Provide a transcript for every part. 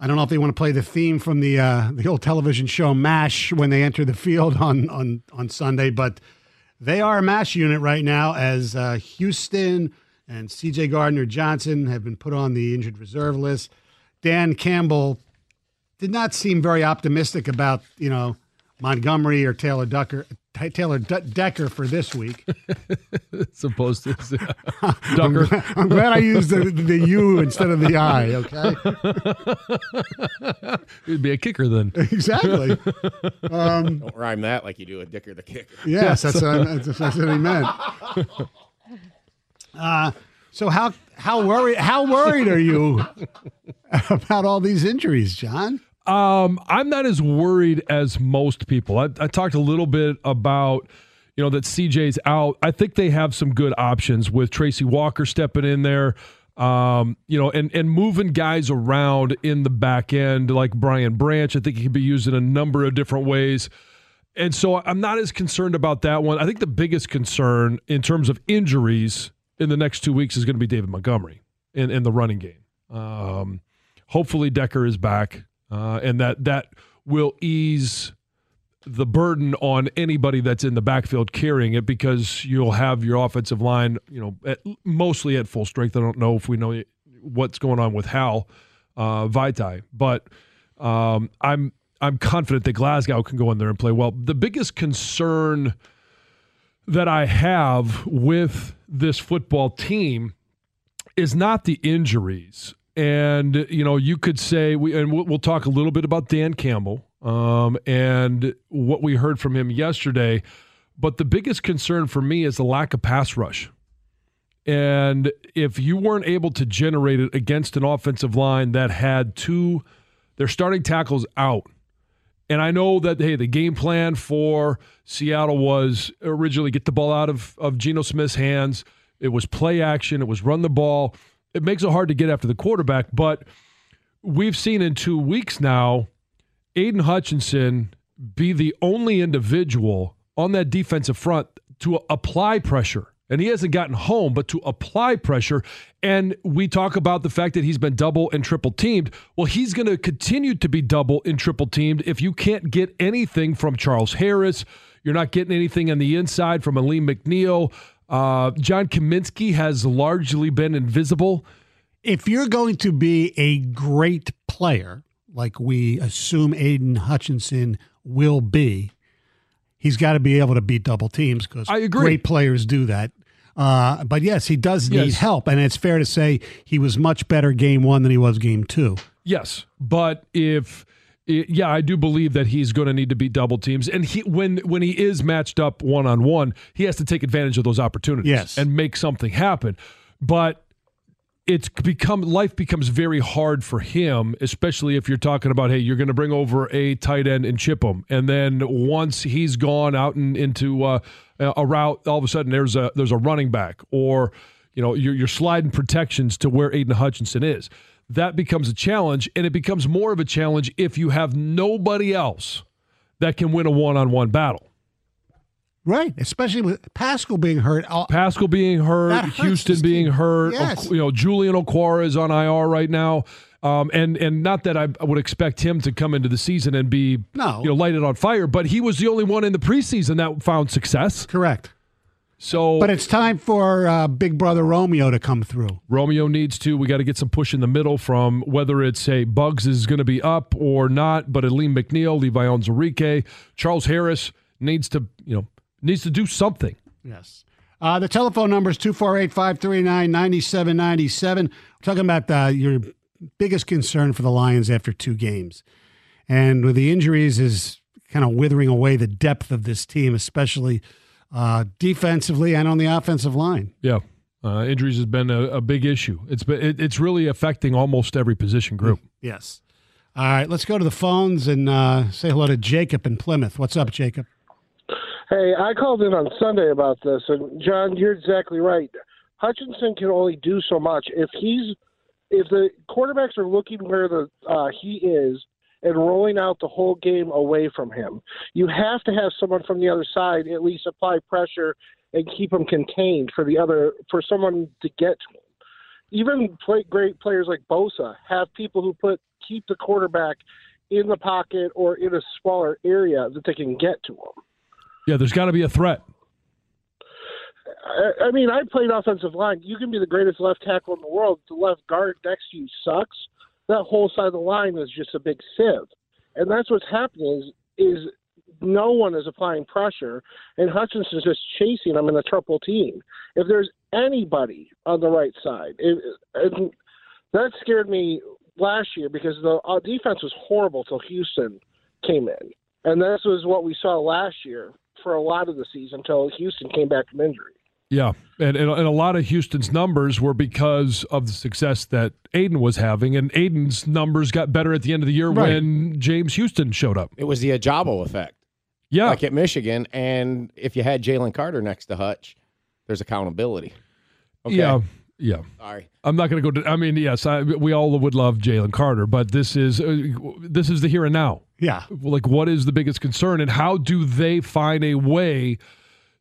I don't know if they want to play the theme from the uh, the old television show MASH when they enter the field on on on Sunday, but they are a MASH unit right now as uh, Houston and C.J. Gardner Johnson have been put on the injured reserve list. Dan Campbell did not seem very optimistic about you know Montgomery or Taylor Ducker, Taylor D- Decker for this week. Supposed to. I'm, Ducker. glad, I'm glad I used the, the U instead of the I. Okay, It'd be a kicker then. exactly. Um, Don't rhyme that like you do a dicker the kicker. yes, that's, what, that's, that's what he meant. Uh, so how how worried how worried are you about all these injuries, John? Um, I'm not as worried as most people. I, I talked a little bit about, you know, that CJ's out. I think they have some good options with Tracy Walker stepping in there, um, you know, and and moving guys around in the back end like Brian Branch. I think he can be used in a number of different ways. And so I'm not as concerned about that one. I think the biggest concern in terms of injuries in the next two weeks is going to be David Montgomery in, in the running game. Um, hopefully Decker is back, uh, and that that will ease the burden on anybody that's in the backfield carrying it because you'll have your offensive line, you know, at, mostly at full strength. I don't know if we know what's going on with Hal uh, Vaitai, but um, I'm I'm confident that Glasgow can go in there and play well. The biggest concern that I have with this football team is not the injuries. And, you know, you could say, we, and we'll, we'll talk a little bit about Dan Campbell um, and what we heard from him yesterday. But the biggest concern for me is the lack of pass rush. And if you weren't able to generate it against an offensive line that had two, their starting tackles out, and I know that hey, the game plan for Seattle was originally get the ball out of of Geno Smith's hands. It was play action. It was run the ball. It makes it hard to get after the quarterback, but we've seen in two weeks now, Aidan Hutchinson be the only individual on that defensive front to apply pressure. And he hasn't gotten home, but to apply pressure. And we talk about the fact that he's been double and triple teamed. Well, he's going to continue to be double and triple teamed if you can't get anything from Charles Harris. You're not getting anything on the inside from Alim McNeill. Uh, John Cominsky has largely been invisible. If you're going to be a great player, like we assume Aidan Hutchinson will be, he's got to be able to beat double teams because great players do that. Uh, but yes, he does need Yes. help, and it's fair to say he was much better game one than he was game two. Yes, but if yeah, I do believe that he's going to need to beat double teams, and he when when he is matched up one on one, he has to take advantage of those opportunities, Yes. and make something happen. But it's become life becomes very hard for him, especially if you're talking about hey, you're going to bring over a tight end and chip him, and then once he's gone out and into uh, a route, all of a sudden there's a there's a running back, or you know you're, you're sliding protections to where Aidan Hutchinson is. That becomes a challenge, and it becomes more of a challenge if you have nobody else that can win a one-on-one battle. Right, especially with Paschal being hurt. I'll- Paschal being hurt, Houston being hurt. Yes. You know, Julian Okwara is on IR right now. Um, and and not that I would expect him to come into the season and be No. you know lighted on fire, but he was the only one in the preseason that found success. Correct. So But it's time for uh, Big Brother Romeo to come through. Romeo needs to. We got to get some push in the middle from whether it's say Buggs is going to be up or not, but Alim McNeill, Levi Onwuzurike, Charles Harris needs to you know needs to do something. Yes. Uh, the telephone number is 248 539 9797. Talking about uh, your biggest concern for the Lions after two games. And with the injuries is kind of withering away the depth of this team, especially uh, defensively and on the offensive line. Yeah. Uh, injuries has been a, a big issue. It's been it, it's really affecting almost every position group. Yes. All right, let's go to the phones and uh, say hello to Jacob in Plymouth. What's up, Jacob? Hey, I called in on Sunday about this, and John, you're exactly right. Hutchinson can only do so much if he's if the quarterbacks are looking where the uh, he is and rolling out the whole game away from him. You have to have someone from the other side at least apply pressure and keep him contained for the other for someone to get to him. Even play, great players like Bosa have people who put keep the quarterback in the pocket or in a smaller area that they can get to him. Yeah, there's got to be a threat. I, I mean, I played offensive line. You can be the greatest left tackle in the world. The left guard next to you sucks. That whole side of the line is just a big sieve, and that's what's happening. Is is no one is applying pressure, and Hutchinson's just chasing them in a triple team. If there's anybody on the right side, it, it, that scared me last year because the uh, defense was horrible till Houston came in, and this was what we saw last year for a lot of the season until Houston came back from injury. Yeah, and, and, and a lot of Houston's numbers were because of the success that Aidan was having, and Aidan's numbers got better at the end of the year Right. when James Houston showed up. It was the Ojabo effect, Yeah, like at Michigan. And if you had Jalen Carter next to Hutch, there's accountability. Okay. yeah, yeah. Sorry. I'm not going to go. To, I mean, yes, I, we all would love Jalen Carter, but this is uh, this is the here and now. Yeah. Like, what is the biggest concern, and how do they find a way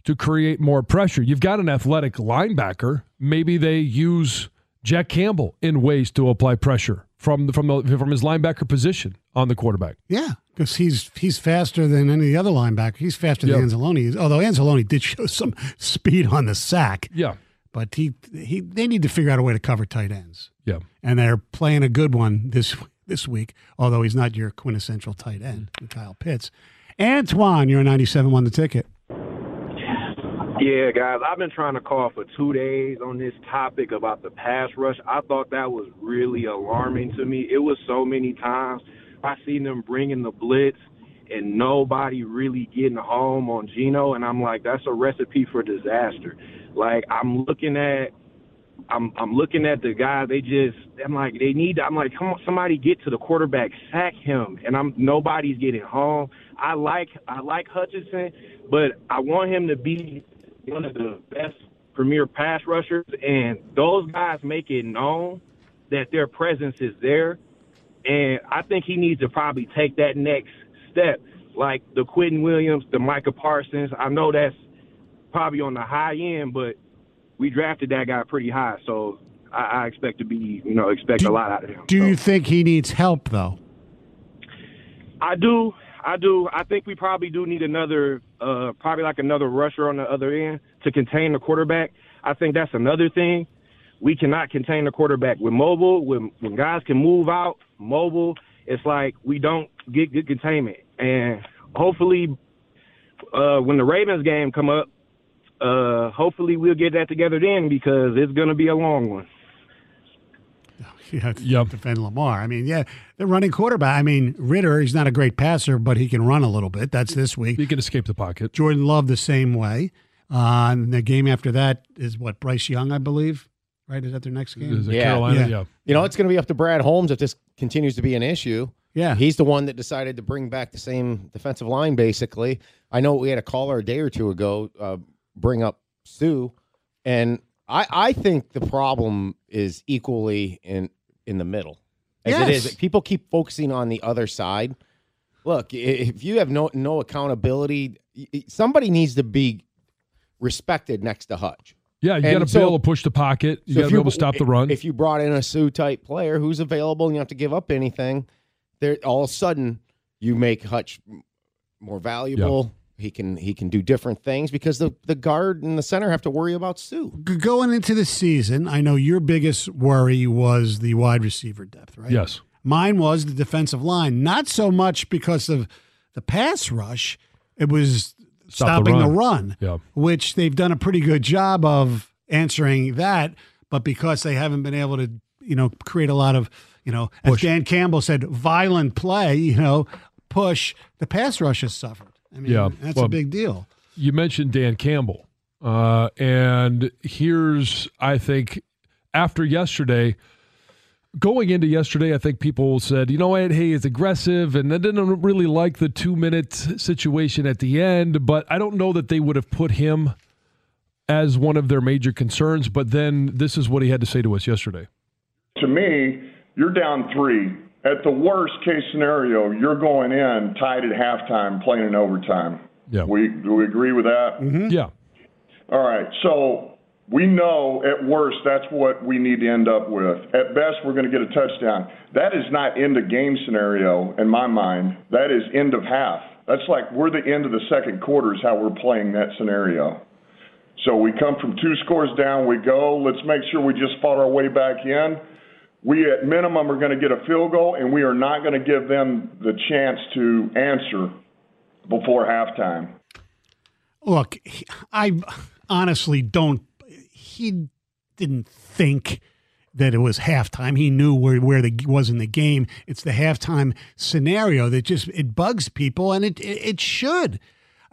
to create more pressure? You've got an athletic linebacker. Maybe they use Jack Campbell in ways to apply pressure from the, from the, from his linebacker position on the quarterback. Yeah, because he's he's faster than any other linebacker. He's faster Yep. than Anzalone. Although Anzalone did show some speed on the sack, Yeah, but he he they need to figure out a way to cover tight ends, yeah. and they're playing a good one this this week. Although he's not your quintessential tight end, mm. Kyle Pitts. Antoine, you're a 97 won the ticket. Yeah, guys, I've been trying to call for two days on this topic about the pass rush. I thought that was really alarming to me. It was so many times I seen them bringing the blitz and nobody really getting home on Geno, and I'm like, that's a recipe for disaster. Like I'm looking at. I'm I'm looking at the guy. They just I'm like they need. I'm like come on, somebody get to the quarterback, sack him, and I'm nobody's getting home. I like I like Hutchinson, but I want him to be one of the best premier pass rushers, and those guys make it known that their presence is there. And I think he needs to probably take that next step, like the Quinnen Williams, the Micah Parsons. I know that's probably on the high end, but we drafted that guy pretty high, so I, I expect to be, you know, expect a lot out of him. Do So, you think he needs help though? I do, I do. I think we probably do need another, uh, probably like another rusher on the other end to contain the quarterback. I think that's another thing. We cannot contain the quarterback with mobile. When when guys can move out, mobile, it's like we don't get good containment. And hopefully, uh, when the Ravens game come up, uh, hopefully we'll get that together then because it's to be a long one. You have Yep. defend Lamar. I mean, yeah, the running quarterback. I mean, Ridder, he's not a great passer, but he can run a little bit. That's this week. He can escape the pocket. Jordan Love the same way. Uh, and the game after that is what Bryce Young, I believe. Right? Is that their next game? Is it Yeah. Carolina? Yeah. yeah. You know, it's going to be up to Brad Holmes if this continues to be an issue. Yeah. He's the one that decided to bring back the same defensive line, basically. I know we had a caller a day or two ago uh, bring up Suh, and I, I think the problem is equally in in the middle, as it Yes. is. People keep focusing on the other side. Look, if you have no no accountability, somebody needs to be respected next to Hutch. Yeah, you got to so- be able to push the pocket. You So got to be able to stop the run. If you brought in a Suh type player who's available and you have to give up anything, there all of a sudden you make Hutch more valuable. He can he can do different things because the, the guard and the center have to worry about Suh. G- Going into the season, I know your biggest worry was the wide receiver depth, right? yes. Mine was the defensive line. Not so much because of the pass rush, it was Stop stopping the run. run, Yeah. which they've done a pretty good job of answering that. But because they haven't been able to, you know, create a lot of, you know, as Push. Dan Campbell said, violent play, you know, push, the pass rush has suffered. I mean, Yeah. that's Well, a big deal. you mentioned Dan Campbell. Uh, and here's, I think, after yesterday, going into yesterday, I think people said, you know what, hey, it's aggressive, and I didn't really like the two minute situation at the end, but I don't know that they would have put him as one of their major concerns. But then this is what he had to say to us yesterday. to me, you're down three. At the worst case scenario, you're going in tied at halftime, playing in overtime. Yeah. We do we agree with that? Mm-hmm. Yeah. All right. So We know at worst that's what we need to end up with. At best, we're going to get a touchdown. That is not end of game scenario in my mind. That is end of half. That's like we're the end of the second quarter is how we're playing that scenario. So we come from two scores down, we go. Let's make sure we just fought our way back in. We at minimum are going to get a field goal, and we are not going to give them the chance to answer before halftime. Look, I honestly don't. He didn't think that it was halftime. He knew where where the was in the game. It's the halftime scenario that just it bugs people, and it it, it should.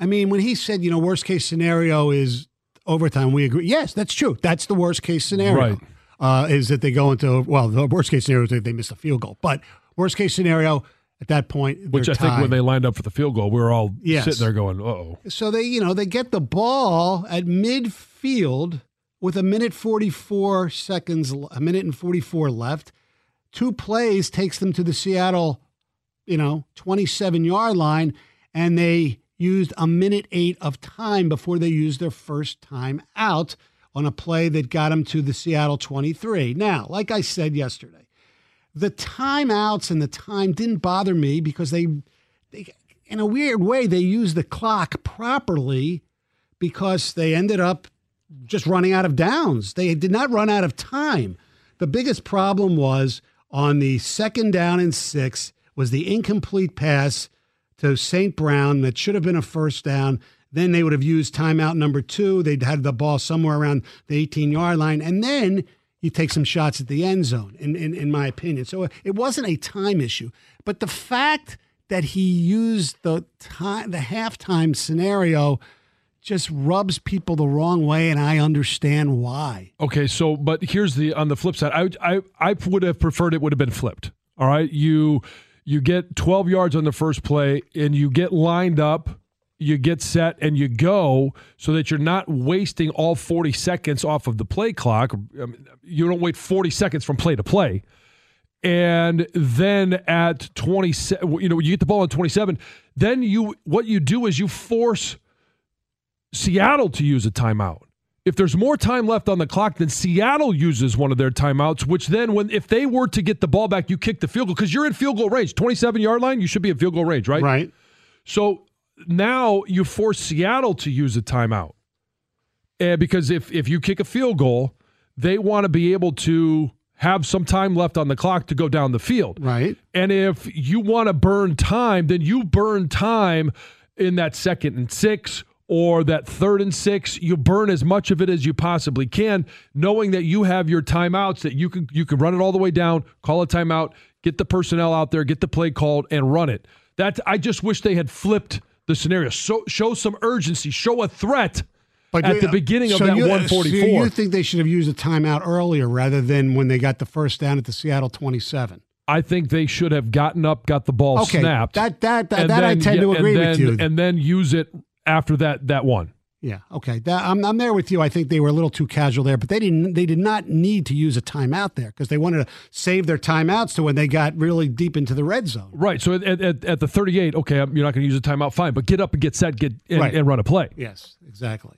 I mean, when he said, you know, worst case scenario is overtime, we agree. Yes, that's true. That's the worst case scenario. Right. Uh, is that they go into well, the worst case scenario is that they miss a field goal, but worst case scenario at that point, Which I they're think when they lined up for the field goal, we were all Yes. sitting there going, "Oh, So they, you know, they get the ball at midfield with a minute 44 seconds, a minute and 44 left. Two plays takes them to the Seattle, you know, 27 yard line, and they used a minute eight of time before they used their first time out on a play that got them to the Seattle 23. Now, like I said yesterday, the timeouts and the time didn't bother me because they, they in a weird way, they used the clock properly because they ended up just running out of downs. They did not run out of time. The biggest problem was on the second down and six was the incomplete pass to St. Brown that should have been a first down. Then they would have used timeout number two. They'd had the ball somewhere around the 18 yard line. And then you take some shots at the end zone, in, in, in my opinion. So it wasn't a time issue. But the fact that he used the time, the halftime scenario just rubs people the wrong way, and I understand why. Okay, so but here's the on the flip side. I I I would have preferred it would have been flipped. All right, you you get 12 yards on the first play, and you get lined up, you get set, and you go, so that you're not wasting all 40 seconds off of the play clock. I mean, You don't wait 40 seconds from play to play. And then at 27, you know, you get the ball at 27. Then you what you do is you force Seattle to use a timeout. If there's more time left on the clock, then Seattle uses one of their timeouts, which then when if they were to get the ball back, you kick the field goal because you're in field goal range. 27 yard line, you should be in field goal range, right? Right. So now you force Seattle to use a timeout. And because if if you kick a field goal, they want to be able to have some time left on the clock to go down the field. Right. And if you want to burn time, then you burn time in that second and six or that third and six. You burn as much of it as you possibly can, knowing that you have your timeouts that you can you can run it all the way down, call a timeout, get the personnel out there, get the play called, and run it. That I just wish they had flipped the scenario. So, show some urgency, show a threat at the beginning of so that you- 144. So you think they should have used a timeout earlier rather than when they got the first down at the Seattle 27? I think they should have gotten up, got the ball Okay, snapped. that that that, that I then- tend to agree and with you. And then use it after that that one. Yeah, okay, that, I'm I'm there with you. I think they were a little too casual there, but they didn't they did not need to use a timeout there because they wanted to save their timeouts to when they got really deep into the red zone. Right. So at, at, at the 38, okay, you're not going to use a timeout, fine, but get up and get set, get and, Right. and run a play. Yes, exactly.